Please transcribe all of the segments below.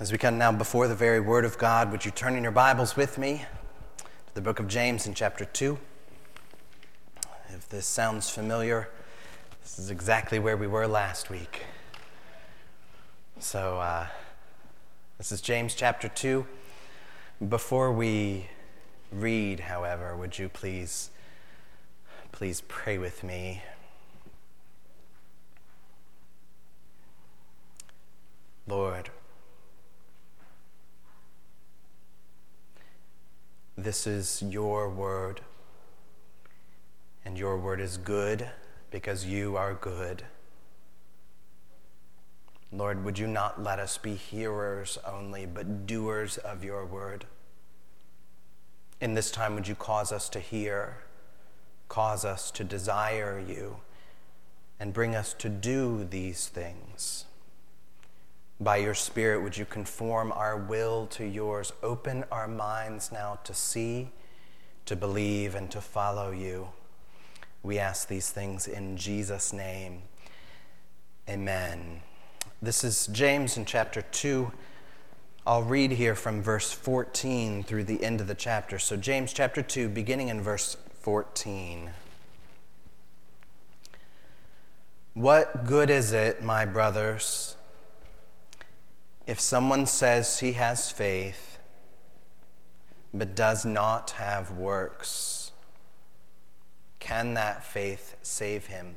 As we come now before the very Word of God, would you turn in your Bibles with me to the book of James in chapter 2? If this sounds familiar, this is exactly where we were last week. So, uh, this is James chapter 2. Before we read, however, would you please, please pray with me? Lord, This is your word, and your word is good because you are good. Lord, would you not let us be hearers only, but doers of your word? In this time, would you cause us to hear, cause us to desire you, and bring us to do these things? By your Spirit, would you conform our will to yours? Open our minds now to see, to believe, and to follow you. We ask these things in Jesus' name. Amen. This is James in chapter 2. I'll read here from verse 14 through the end of the chapter. So, James chapter 2, beginning in verse 14. What good is it, my brothers? If someone says he has faith but does not have works, can that faith save him?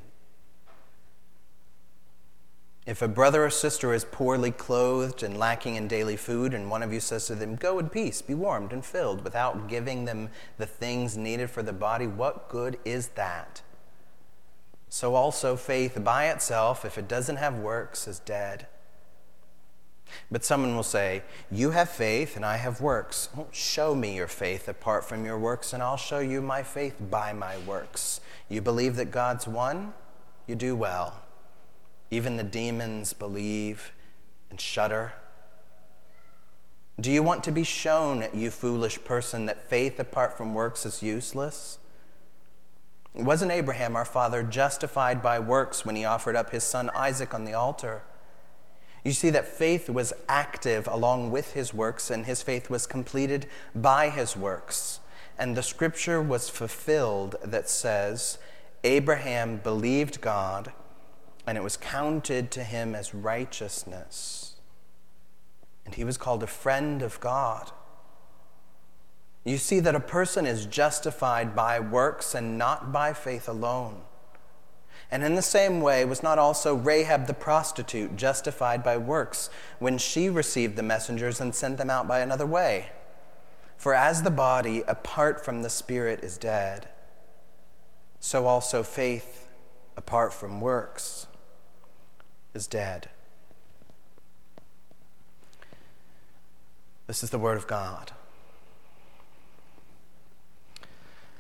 If a brother or sister is poorly clothed and lacking in daily food, and one of you says to them, Go in peace, be warmed and filled, without giving them the things needed for the body, what good is that? So also, faith by itself, if it doesn't have works, is dead. But someone will say, You have faith and I have works. Well, show me your faith apart from your works, and I'll show you my faith by my works. You believe that God's one? You do well. Even the demons believe and shudder. Do you want to be shown, you foolish person, that faith apart from works is useless? Wasn't Abraham, our father, justified by works when he offered up his son Isaac on the altar? You see that faith was active along with his works, and his faith was completed by his works. And the scripture was fulfilled that says, Abraham believed God, and it was counted to him as righteousness. And he was called a friend of God. You see that a person is justified by works and not by faith alone. And in the same way, was not also Rahab the prostitute justified by works when she received the messengers and sent them out by another way? For as the body apart from the spirit is dead, so also faith apart from works is dead. This is the Word of God.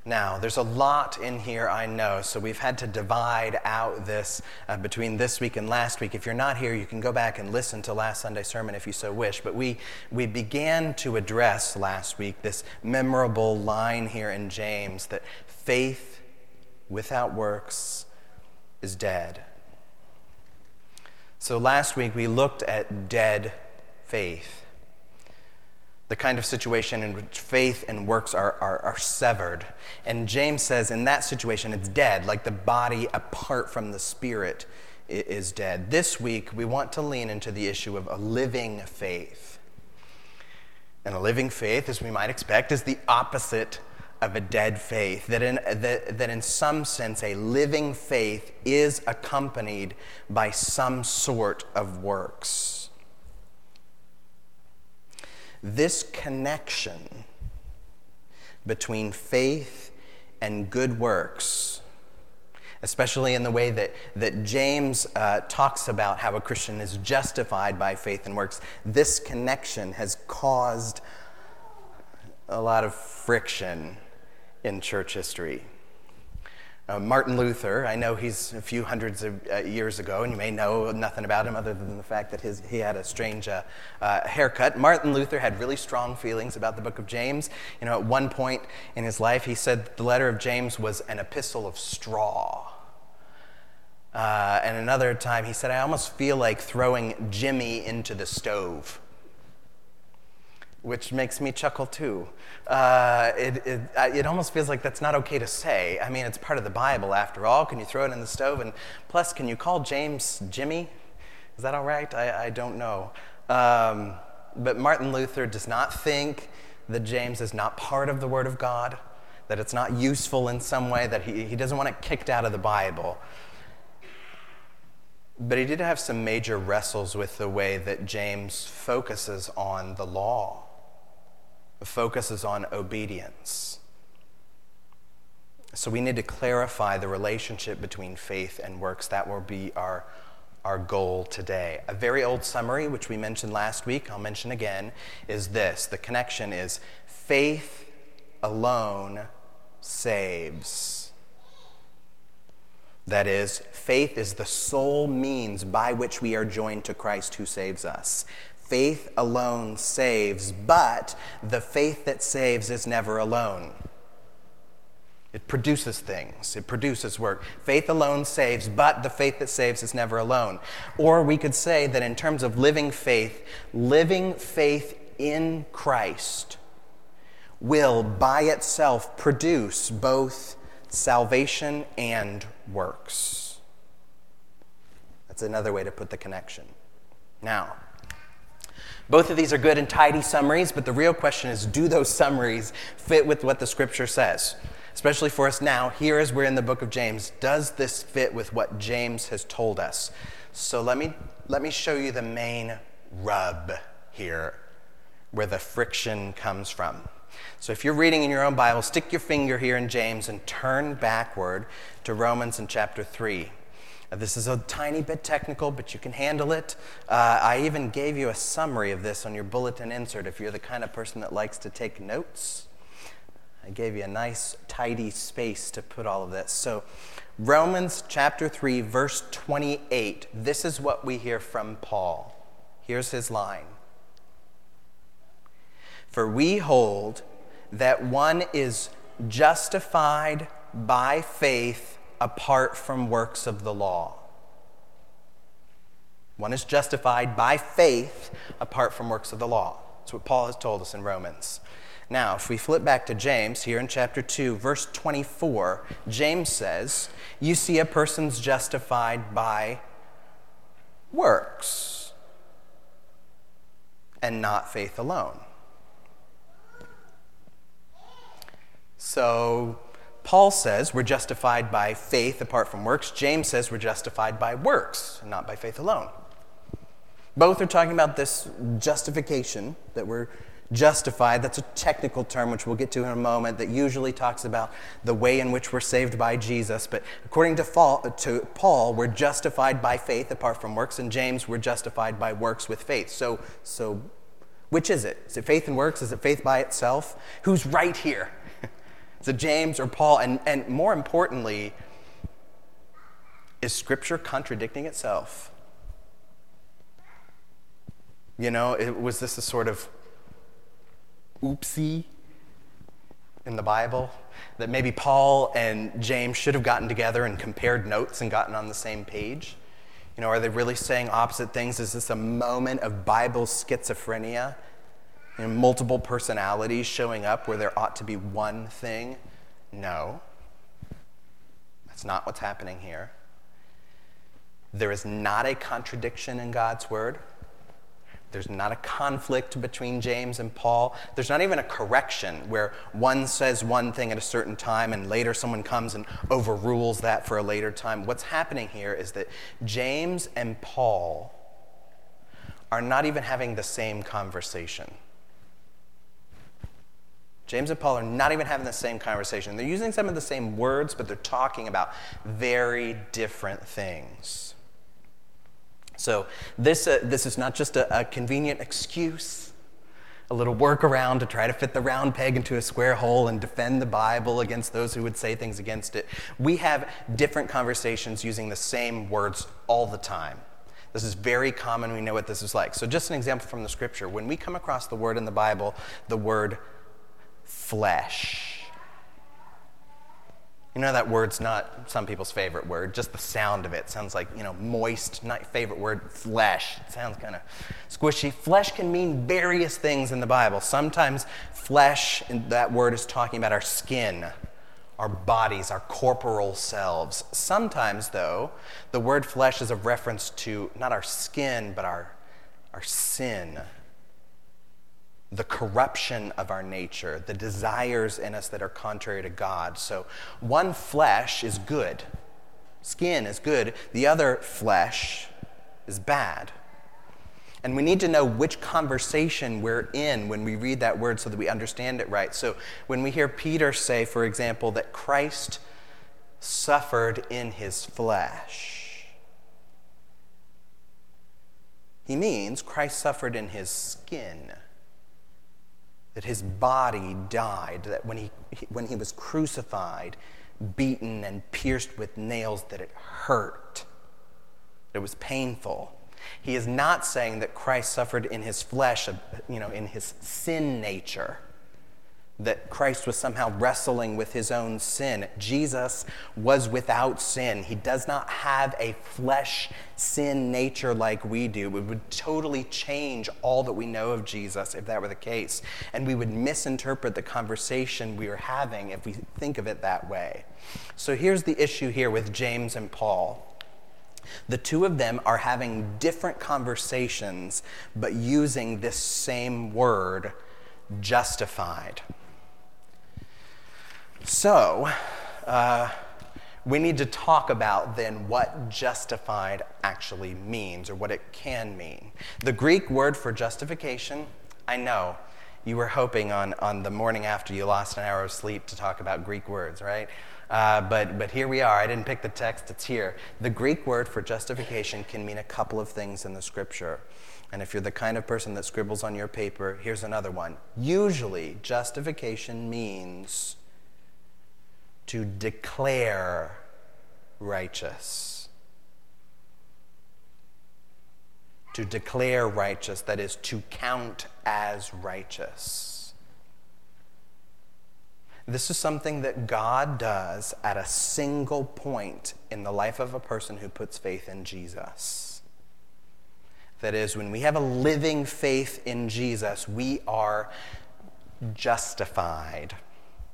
Now, there's a lot in here, I know, so we've had to divide out this uh, between this week and last week. If you're not here, you can go back and listen to last Sunday's sermon if you so wish. But we, we began to address last week this memorable line here in James that faith without works is dead. So last week we looked at dead faith the kind of situation in which faith and works are, are, are, severed. And James says in that situation, it's dead, like the body apart from the spirit is dead. This week, we want to lean into the issue of a living faith. And a living faith, as we might expect, is the opposite of a dead faith. That in, that, that in some sense, a living faith is accompanied by some sort of works. This connection between faith and good works, especially in the way that, that James uh, talks about how a Christian is justified by faith and works, this connection has caused a lot of friction in church history. Uh, Martin Luther, I know he's a few hundreds of uh, years ago, and you may know nothing about him other than the fact that his, he had a strange uh, uh, haircut. Martin Luther had really strong feelings about the book of James. You know, at one point in his life, he said the letter of James was an epistle of straw. Uh, and another time, he said, I almost feel like throwing Jimmy into the stove. Which makes me chuckle too. Uh, it, it, it almost feels like that's not okay to say. I mean, it's part of the Bible after all. Can you throw it in the stove? And plus, can you call James Jimmy? Is that all right? I, I don't know. Um, but Martin Luther does not think that James is not part of the Word of God, that it's not useful in some way, that he, he doesn't want it kicked out of the Bible. But he did have some major wrestles with the way that James focuses on the law, focuses on obedience. So we need to clarify the relationship between faith and works. That will be our, our goal today. A very old summary, which we mentioned last week, I'll mention again, is this the connection is faith alone saves. That is, faith is the sole means by which we are joined to Christ who saves us. Faith alone saves, but the faith that saves is never alone. It produces things, it produces work. Faith alone saves, but the faith that saves is never alone. Or we could say that in terms of living faith, living faith in Christ will by itself produce both salvation and works. That's another way to put the connection. Now, both of these are good and tidy summaries, but the real question is do those summaries fit with what the scripture says? Especially for us now, here as we're in the book of James, does this fit with what James has told us? So let me, let me show you the main rub here, where the friction comes from. So if you're reading in your own Bible, stick your finger here in James and turn backward to Romans in chapter 3. This is a tiny bit technical, but you can handle it. Uh, I even gave you a summary of this on your bulletin insert if you're the kind of person that likes to take notes. I gave you a nice, tidy space to put all of this. So, Romans chapter 3, verse 28, this is what we hear from Paul. Here's his line For we hold that one is justified by faith apart from works of the law. One is justified by faith apart from works of the law. That's what Paul has told us in Romans. Now, if we flip back to James here in chapter 2, verse 24, James says, You see a person's justified by works and not faith alone. So Paul says we're justified by faith apart from works. James says we're justified by works, and not by faith alone. Both are talking about this justification, that we're justified. That's a technical term, which we'll get to in a moment, that usually talks about the way in which we're saved by Jesus. But according to Paul, we're justified by faith apart from works, and James, we're justified by works with faith. So, so which is it? Is it faith and works? Is it faith by itself? Who's right here? Is it James or Paul? And, and more importantly, is Scripture contradicting itself? You know, it, was this a sort of oopsie in the Bible? That maybe Paul and James should have gotten together and compared notes and gotten on the same page? You know, are they really saying opposite things? Is this a moment of Bible schizophrenia? You multiple personalities showing up where there ought to be one thing? No. That's not what's happening here. There is not a contradiction in God's word. There's not a conflict between James and Paul. There's not even a correction where one says one thing at a certain time and later someone comes and overrules that for a later time. What's happening here is that James and Paul are not even having the same conversation. James and Paul are not even having the same conversation. They're using some of the same words, but they're talking about very different things. So, this, uh, this is not just a, a convenient excuse, a little workaround to try to fit the round peg into a square hole and defend the Bible against those who would say things against it. We have different conversations using the same words all the time. This is very common. We know what this is like. So, just an example from the scripture. When we come across the word in the Bible, the word flesh. You know that word's not some people's favorite word, just the sound of it sounds like, you know, moist, not favorite word, flesh. It sounds kind of squishy. Flesh can mean various things in the Bible. Sometimes flesh, that word is talking about our skin, our bodies, our corporal selves. Sometimes, though, the word flesh is a reference to not our skin, but our, our sin the corruption of our nature, the desires in us that are contrary to God. So, one flesh is good, skin is good, the other flesh is bad. And we need to know which conversation we're in when we read that word so that we understand it right. So, when we hear Peter say, for example, that Christ suffered in his flesh, he means Christ suffered in his skin that his body died, that when he, when he was crucified, beaten and pierced with nails, that it hurt. It was painful. He is not saying that Christ suffered in his flesh, you know, in his sin nature that Christ was somehow wrestling with his own sin. Jesus was without sin. He does not have a flesh sin nature like we do. It would totally change all that we know of Jesus if that were the case. And we would misinterpret the conversation we are having if we think of it that way. So here's the issue here with James and Paul. The two of them are having different conversations, but using this same word, justified. So, uh, we need to talk about then what justified actually means or what it can mean. The Greek word for justification, I know you were hoping on, on the morning after you lost an hour of sleep to talk about Greek words, right? Uh, but, but here we are. I didn't pick the text, it's here. The Greek word for justification can mean a couple of things in the scripture. And if you're the kind of person that scribbles on your paper, here's another one. Usually, justification means to declare righteous. To declare righteous, that is, to count as righteous. This is something that God does at a single point in the life of a person who puts faith in Jesus. That is, when we have a living faith in Jesus, we are justified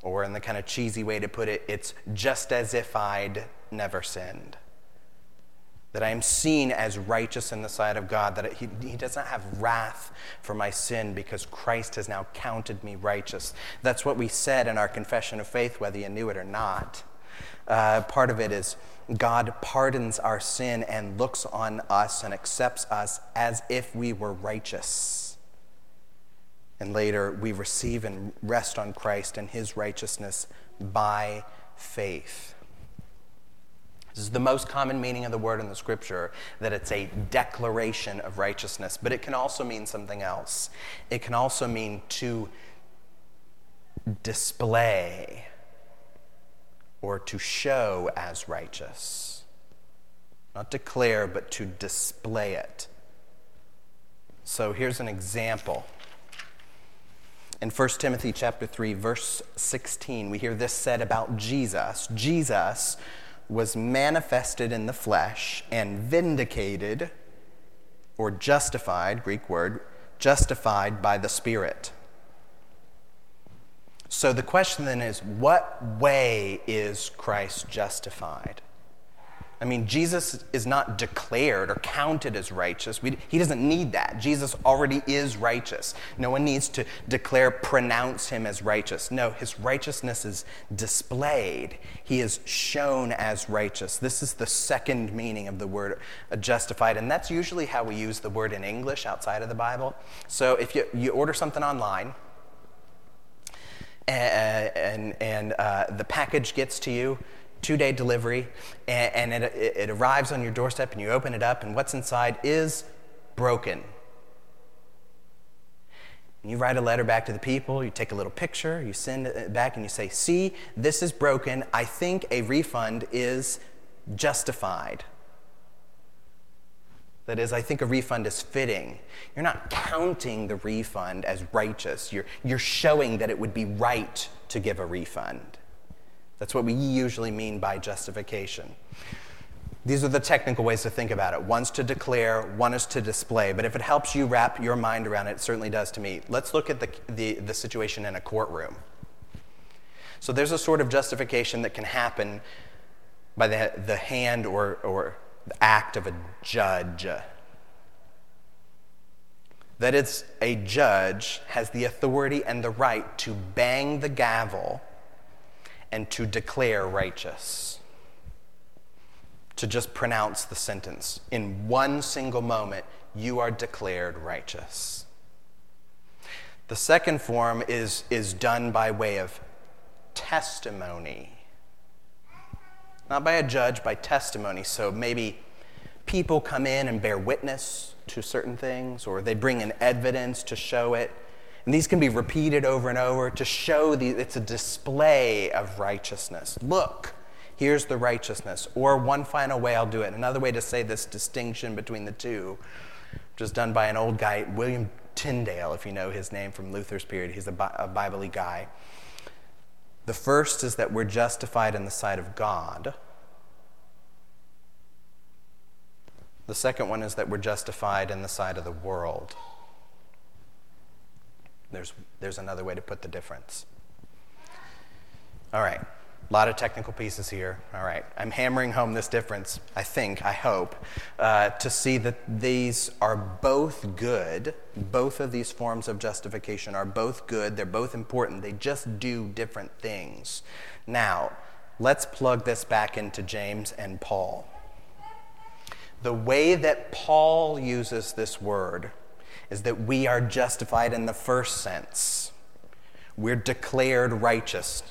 or, in the kind of cheesy way to put it, it's just as if I'd never sinned. That I am seen as righteous in the sight of God, that he, he does not have wrath for my sin because Christ has now counted me righteous. That's what we said in our confession of faith, whether you knew it or not. Uh, part of it is God pardons our sin and looks on us and accepts us as if we were righteous. And later, we receive and rest on Christ and his righteousness by faith. This is the most common meaning of the word in the scripture that it's a declaration of righteousness, but it can also mean something else. It can also mean to display or to show as righteous. Not declare, but to display it. So here's an example in 1 Timothy chapter 3 verse 16 we hear this said about Jesus. Jesus was manifested in the flesh and vindicated or justified Greek word justified by the spirit. So the question then is what way is Christ justified I mean, Jesus is not declared or counted as righteous. We, he doesn't need that. Jesus already is righteous. No one needs to declare, pronounce him as righteous. No, his righteousness is displayed. He is shown as righteous. This is the second meaning of the word justified, and that's usually how we use the word in English outside of the Bible. So if you, you order something online, and, and, and uh, the package gets to you, two day delivery, and, and it, it arrives on your doorstep, and you open it up, and what's inside is broken. You write a letter back to the people, you take a little picture, you send it back, and you say, See, this is broken. I think a refund is justified. That is, I think a refund is fitting. You're not counting the refund as righteous, you're, you're showing that it would be right to give a refund. That's what we usually mean by justification. These are the technical ways to think about it. One's to declare, one is to display. But if it helps you wrap your mind around it, it certainly does to me. Let's look at the, the, the situation in a courtroom. So there's a sort of justification that can happen by the, the hand or, or the act of a judge. That a judge has the authority and the right to bang the gavel and to declare righteous to just pronounce the sentence. In one single moment, you are declared righteous. The second form is, is done by way of testimony. Not by a judge, by testimony. So maybe people come in and bear witness to certain things, or they bring in evidence to show it. And these can be repeated over and over to show the, it's a display of righteousness. Look, Here's the righteousness. Or one final way I'll do it. Another way to say this distinction between the two, which is done by an old guy, William Tyndale, if you know his name from Luther's period. He's a, a Bible guy. The first is that we're justified in the sight of God. The second one is that we're justified in the sight of the world. There's, there's another way to put the difference. All right. A lot of technical pieces here. All right. I'm hammering home this difference, I think, I hope, uh, to see that these are both good. Both of these forms of justification are both good. They're both important. They just do different things. Now, let's plug this back into James and Paul. The way that Paul uses this word is that we are justified in the first sense. We're declared righteous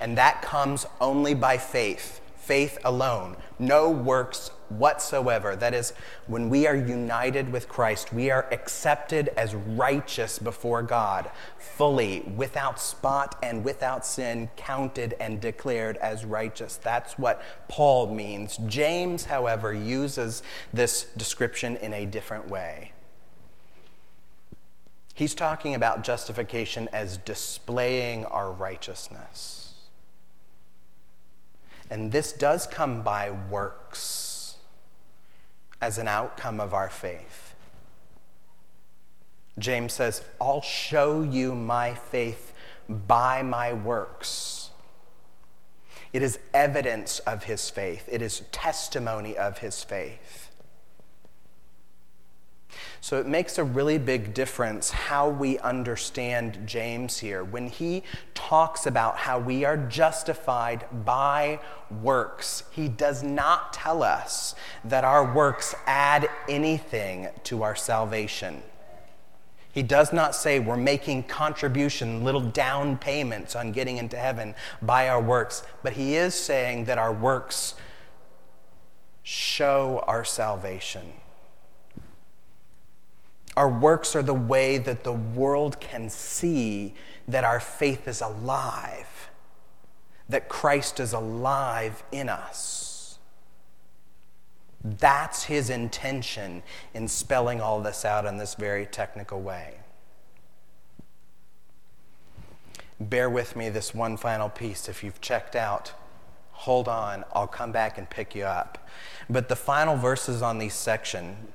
and that comes only by faith, faith alone, no works whatsoever. That is, when we are united with Christ, we are accepted as righteous before God, fully, without spot and without sin, counted and declared as righteous. That's what Paul means. James, however, uses this description in a different way. He's talking about justification as displaying our righteousness. And this does come by works as an outcome of our faith. James says, I'll show you my faith by my works. It is evidence of his faith, it is testimony of his faith. So it makes a really big difference how we understand James here. When he talks about how we are justified by works, he does not tell us that our works add anything to our salvation. He does not say we're making contribution, little down payments on getting into heaven by our works, but he is saying that our works show our salvation. Our works are the way that the world can see that our faith is alive, that Christ is alive in us. That's his intention in spelling all this out in this very technical way. Bear with me this one final piece. If you've checked out, hold on, I'll come back and pick you up. But the final verses on these section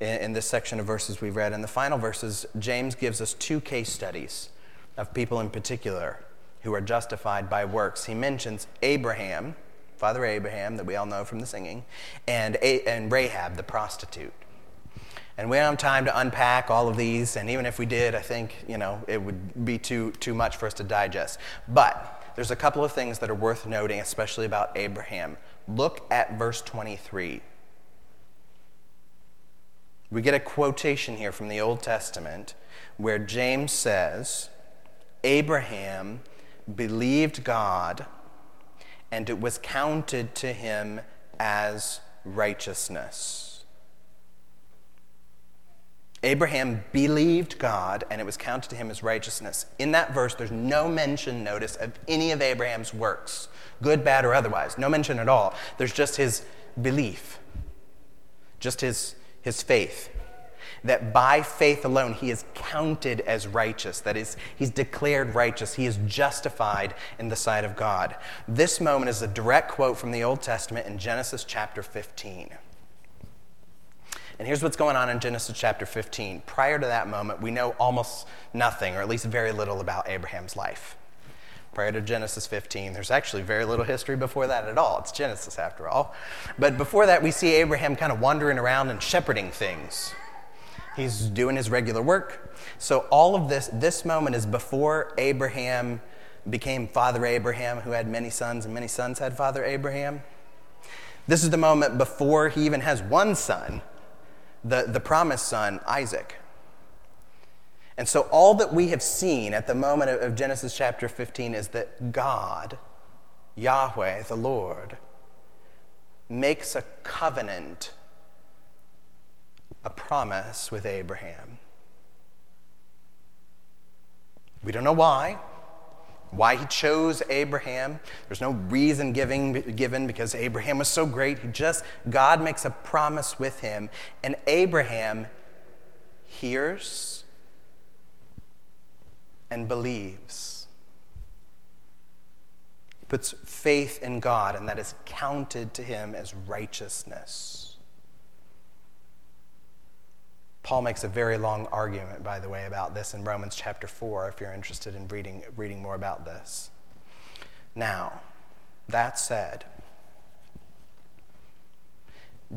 in, in this section of verses we've read. In the final verses, James gives us two case studies of people in particular who are justified by works. He mentions Abraham, Father Abraham, that we all know from the singing, and, and Rahab, the prostitute. And we don't have time to unpack all of these, and even if we did, I think, you know, it would be too, too much for us to digest. But there's a couple of things that are worth noting, especially about Abraham. Look at verse 23. We get a quotation here from the Old Testament where James says, Abraham believed God, and it was counted to him as righteousness. Abraham believed God, and it was counted to him as righteousness. In that verse, there's no mention, notice, of any of Abraham's works, good, bad, or otherwise. No mention at all. There's just his belief, just his his faith. that by faith alone he is counted as righteous. That is, he's declared righteous. He is justified in the sight of God. This moment is a direct quote from the Old Testament in Genesis chapter 15. And here's what's going on in Genesis chapter 15. Prior to that moment, we know almost nothing, or at least very little, about Abraham's life. Prior to Genesis 15, there's actually very little history before that at all. It's Genesis, after all. But before that, we see Abraham kind of wandering around and shepherding things. He's doing his regular work. So, all of this, this moment is before Abraham became Father Abraham, who had many sons, and many sons had Father Abraham. This is the moment before he even has one son, the, the promised son, Isaac. And so, all that we have seen at the moment of Genesis chapter 15 is that God, Yahweh, the Lord, makes a covenant, a promise with Abraham. We don't know why, why he chose Abraham. There's no reason giving, given because Abraham was so great. He just, God makes a promise with him, and Abraham hears and believes. He puts faith in God, and that is counted to him as righteousness. Paul makes a very long argument, by the way, about this in Romans chapter 4, if you're interested in reading, reading more about this. Now, that said,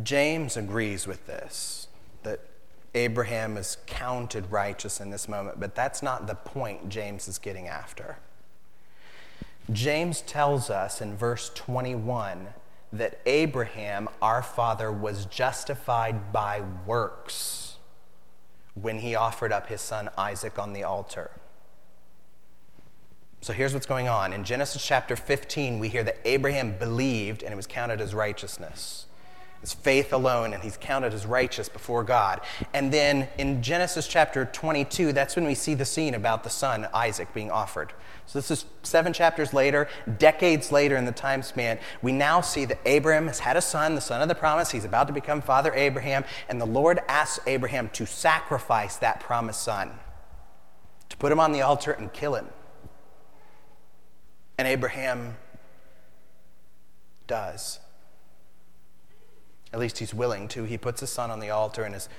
James agrees with this, Abraham is counted righteous in this moment, but that's not the point James is getting after. James tells us in verse 21 that Abraham, our father, was justified by works when he offered up his son Isaac on the altar. So here's what's going on. In Genesis chapter 15, we hear that Abraham believed and it was counted as righteousness. It's faith alone, and he's counted as righteous before God. And then in Genesis chapter 22, that's when we see the scene about the son, Isaac, being offered. So this is seven chapters later, decades later in the time span. We now see that Abraham has had a son, the son of the promise. He's about to become Father Abraham, and the Lord asks Abraham to sacrifice that promised son, to put him on the altar and kill him. And Abraham does. At least he's willing to. He puts his son on the altar and is,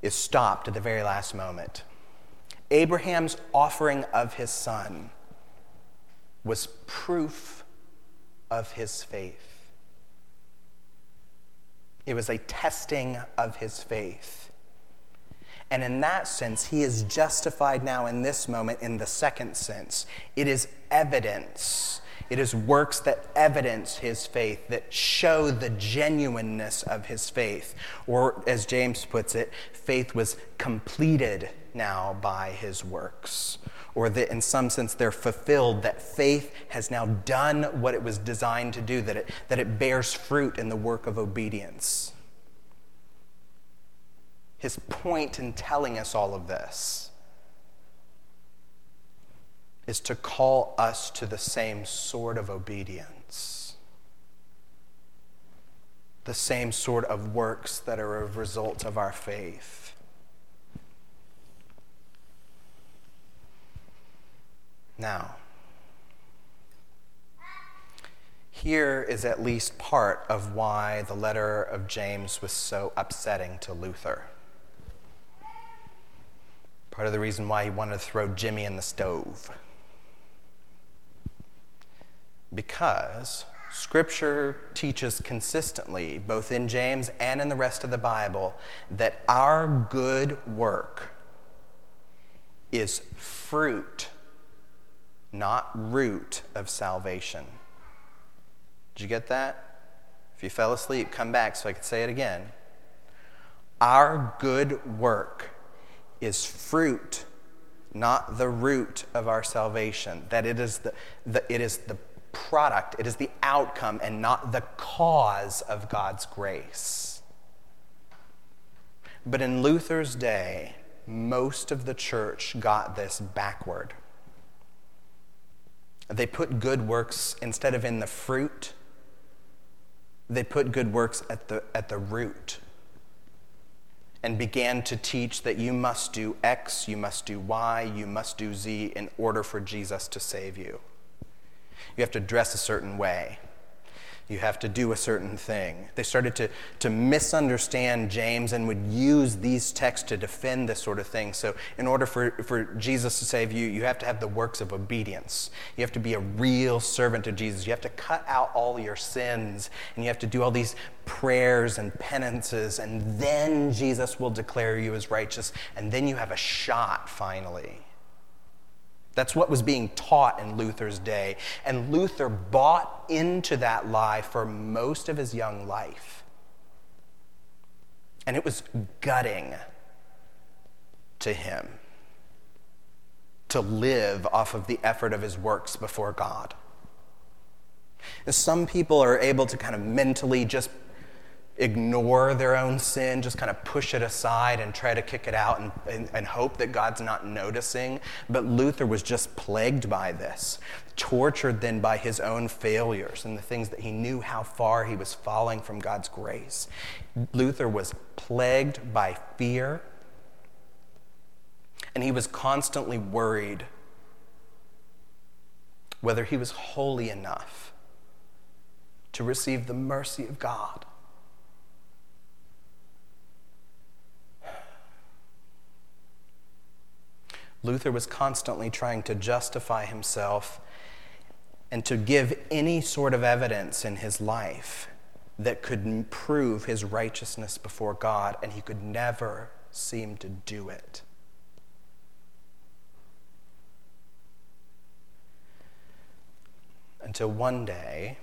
is stopped at the very last moment. Abraham's offering of his son was proof of his faith. It was a testing of his faith. And in that sense, he is justified now in this moment in the second sense. It is evidence it is works that evidence his faith, that show the genuineness of his faith. Or, as James puts it, faith was completed now by his works. Or that in some sense they're fulfilled, that faith has now done what it was designed to do, that it, that it bears fruit in the work of obedience. His point in telling us all of this is to call us to the same sort of obedience, the same sort of works that are a result of our faith. Now, here is at least part of why the letter of James was so upsetting to Luther. Part of the reason why he wanted to throw Jimmy in the stove because Scripture teaches consistently, both in James and in the rest of the Bible, that our good work is fruit, not root of salvation. Did you get that? If you fell asleep, come back so I could say it again. Our good work is fruit, not the root of our salvation. That it is the, the it is the product, it is the outcome and not the cause of God's grace. But in Luther's day, most of the church got this backward. They put good works instead of in the fruit, they put good works at the, at the root. and began to teach that you must do X, you must do Y, you must do Z in order for Jesus to save you. You have to dress a certain way you have to do a certain thing. They started to, to misunderstand James and would use these texts to defend this sort of thing. So, in order for, for Jesus to save you, you have to have the works of obedience. You have to be a real servant of Jesus. You have to cut out all your sins, and you have to do all these prayers and penances, and then Jesus will declare you as righteous, and then you have a shot finally. That's what was being taught in Luther's day. And Luther bought into that lie for most of his young life. And it was gutting to him to live off of the effort of his works before God. Some people are able to kind of mentally just ignore their own sin, just kind of push it aside and try to kick it out and, and, and, hope that God's not noticing. But Luther was just plagued by this, tortured then by his own failures and the things that he knew how far he was falling from God's grace. Luther was plagued by fear, and he was constantly worried whether he was holy enough to receive the mercy of God. Luther was constantly trying to justify himself and to give any sort of evidence in his life that could prove his righteousness before God, and he could never seem to do it. Until one day,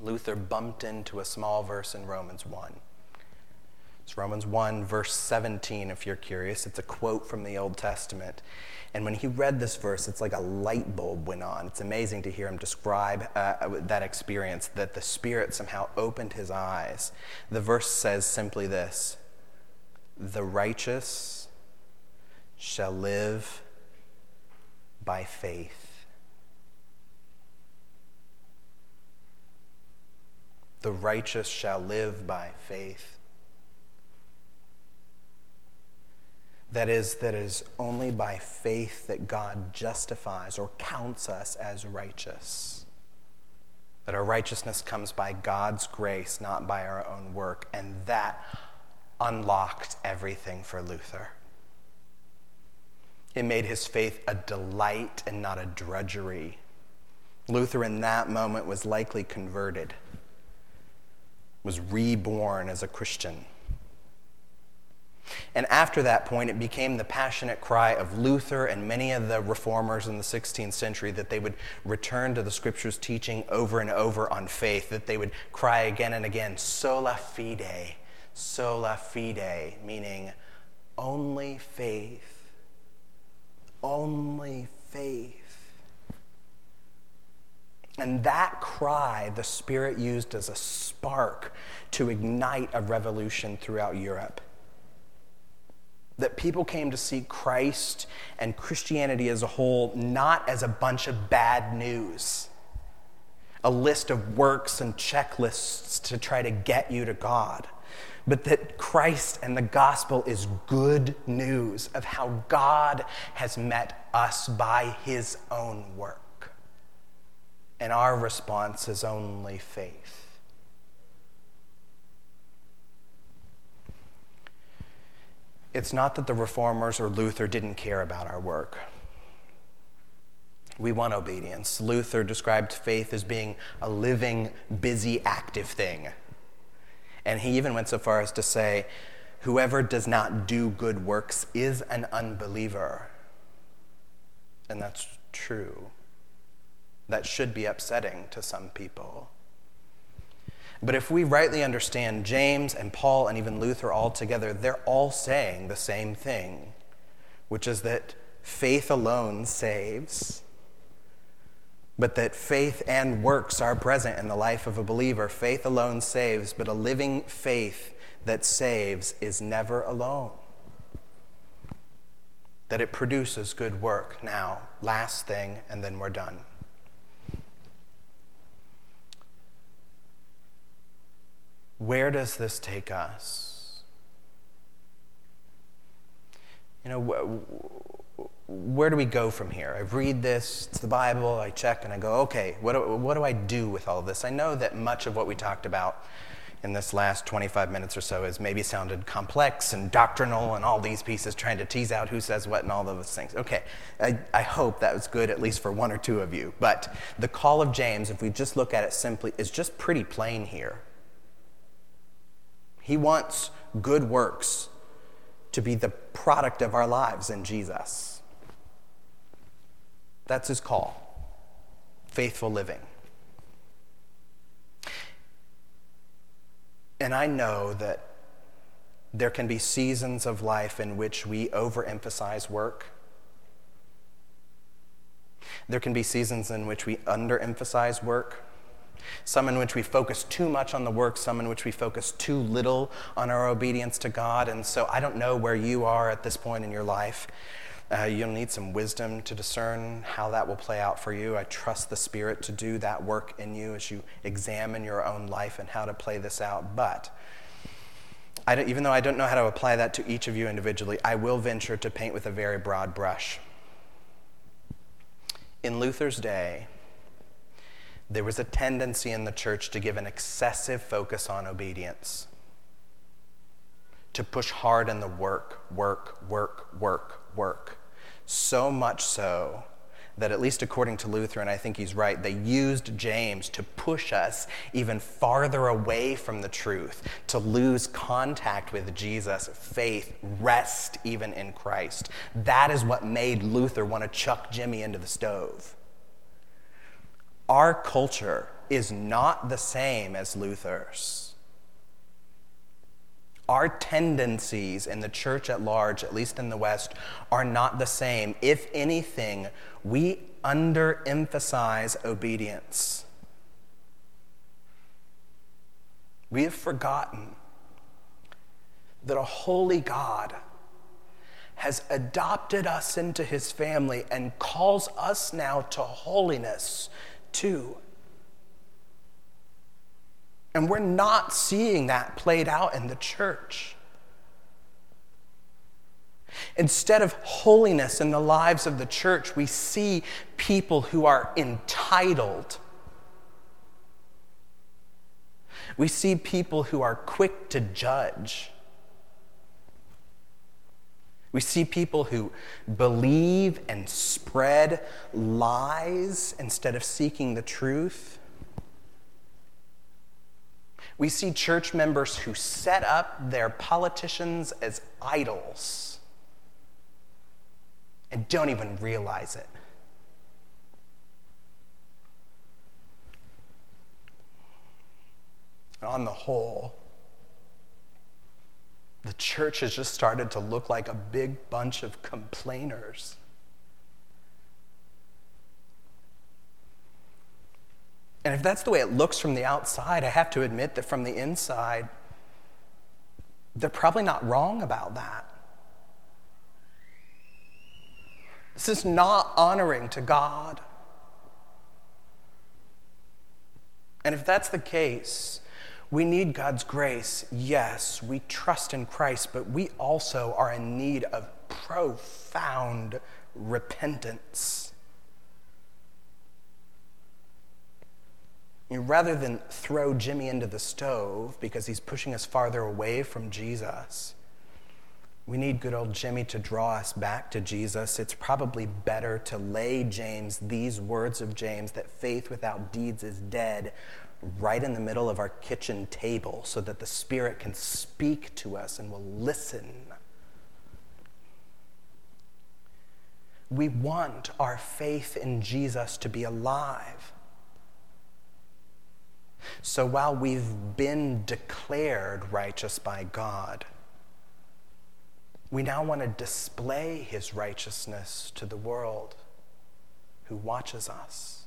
Luther bumped into a small verse in Romans 1. It's Romans 1, verse 17, if you're curious. It's a quote from the Old Testament. And when he read this verse, it's like a light bulb went on. It's amazing to hear him describe uh, that experience, that the Spirit somehow opened his eyes. The verse says simply this The righteous shall live by faith. The righteous shall live by faith. That is, that is only by faith that God justifies or counts us as righteous. That our righteousness comes by God's grace, not by our own work. And that unlocked everything for Luther. It made his faith a delight and not a drudgery. Luther, in that moment, was likely converted, was reborn as a Christian. And after that point, it became the passionate cry of Luther and many of the reformers in the 16th century that they would return to the scriptures teaching over and over on faith, that they would cry again and again, sola fide, sola fide, meaning only faith, only faith. And that cry, the Spirit used as a spark to ignite a revolution throughout Europe that people came to see Christ and Christianity as a whole not as a bunch of bad news, a list of works and checklists to try to get you to God, but that Christ and the gospel is good news of how God has met us by his own work. And our response is only faith. It's not that the reformers or Luther didn't care about our work. We want obedience. Luther described faith as being a living, busy, active thing. And he even went so far as to say, Whoever does not do good works is an unbeliever. And that's true. That should be upsetting to some people. But if we rightly understand James and Paul and even Luther all together, they're all saying the same thing, which is that faith alone saves, but that faith and works are present in the life of a believer. Faith alone saves, but a living faith that saves is never alone. That it produces good work. Now, last thing, and then we're done. Where does this take us? You know, where do we go from here? I read this, it's the Bible, I check, and I go, okay, what do, what do I do with all this? I know that much of what we talked about in this last 25 minutes or so has maybe sounded complex and doctrinal and all these pieces, trying to tease out who says what and all those things. Okay, I, I hope that was good at least for one or two of you. But the call of James, if we just look at it simply, is just pretty plain here. He wants good works to be the product of our lives in Jesus. That's his call faithful living. And I know that there can be seasons of life in which we overemphasize work. There can be seasons in which we underemphasize work some in which we focus too much on the work, some in which we focus too little on our obedience to God. And so I don't know where you are at this point in your life. Uh, you'll need some wisdom to discern how that will play out for you. I trust the Spirit to do that work in you as you examine your own life and how to play this out. But even though I don't know how to apply that to each of you individually, I will venture to paint with a very broad brush. In Luther's day, there was a tendency in the church to give an excessive focus on obedience, to push hard in the work, work, work, work, work. So much so that, at least according to Luther, and I think he's right, they used James to push us even farther away from the truth, to lose contact with Jesus, faith, rest even in Christ. That is what made Luther want to chuck Jimmy into the stove. Our culture is not the same as Luther's. Our tendencies in the church at large, at least in the West, are not the same. If anything, we underemphasize obedience. We have forgotten that a holy God has adopted us into his family and calls us now to holiness too. And we're not seeing that played out in the church. Instead of holiness in the lives of the church, we see people who are entitled. We see people who are quick to judge. We see people who believe and spread lies instead of seeking the truth. We see church members who set up their politicians as idols and don't even realize it. On the whole, the church has just started to look like a big bunch of complainers. And if that's the way it looks from the outside, I have to admit that from the inside, they're probably not wrong about that. This is not honoring to God. And if that's the case, we need God's grace, yes. We trust in Christ, but we also are in need of profound repentance. rather than throw Jimmy into the stove because he's pushing us farther away from Jesus, we need good old Jimmy to draw us back to Jesus. It's probably better to lay James these words of James that faith without deeds is dead right in the middle of our kitchen table so that the Spirit can speak to us and will listen. We want our faith in Jesus to be alive. So while we've been declared righteous by God, we now want to display his righteousness to the world who watches us.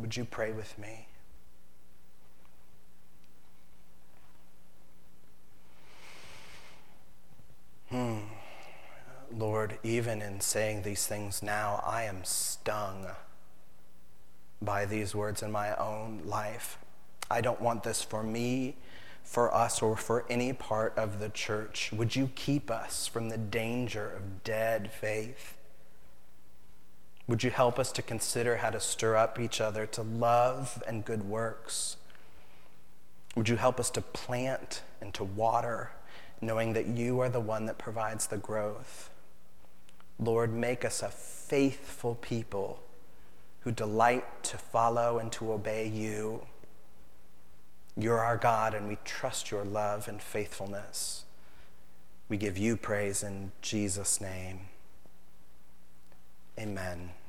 Would you pray with me? Hmm. Lord, even in saying these things now, I am stung by these words in my own life. I don't want this for me, for us or for any part of the church. Would you keep us from the danger of dead faith? Would you help us to consider how to stir up each other to love and good works? Would you help us to plant and to water, knowing that you are the one that provides the growth? Lord, make us a faithful people who delight to follow and to obey you. You're our God, and we trust your love and faithfulness. We give you praise in Jesus' name. Amen.